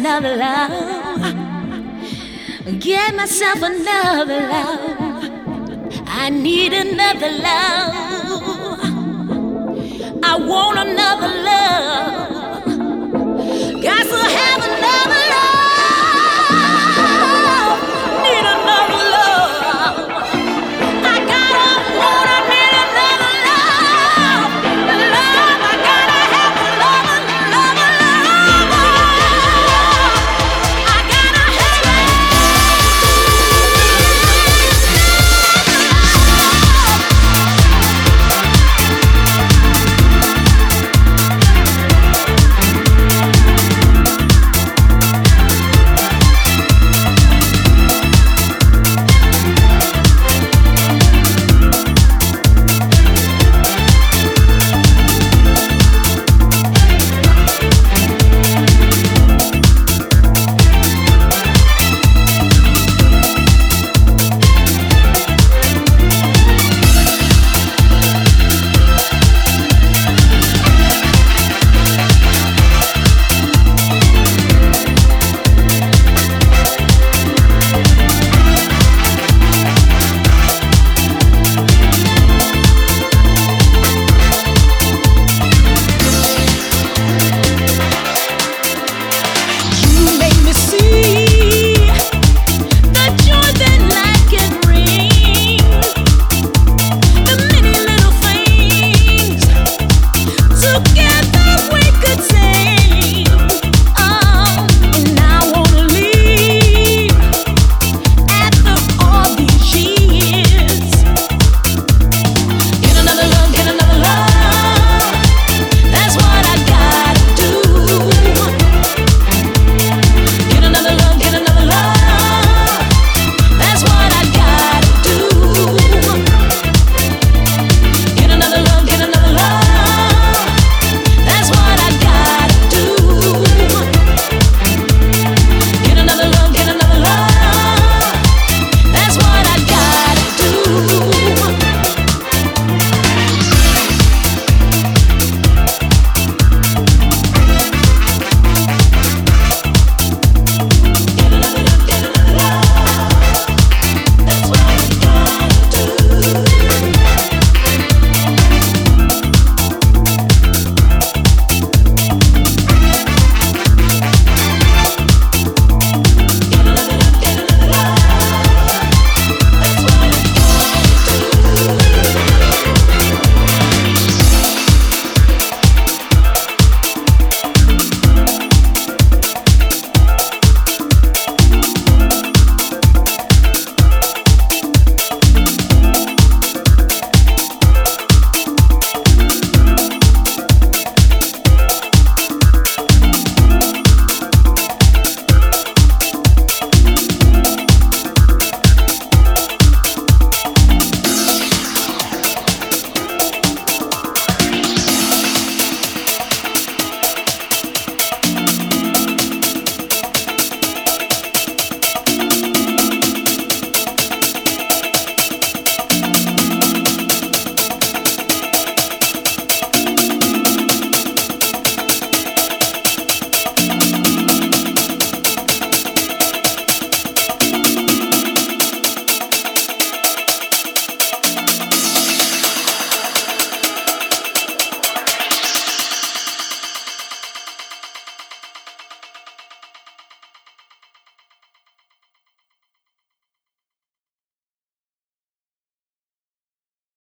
another love. Get myself another love. I need another love. I want another love.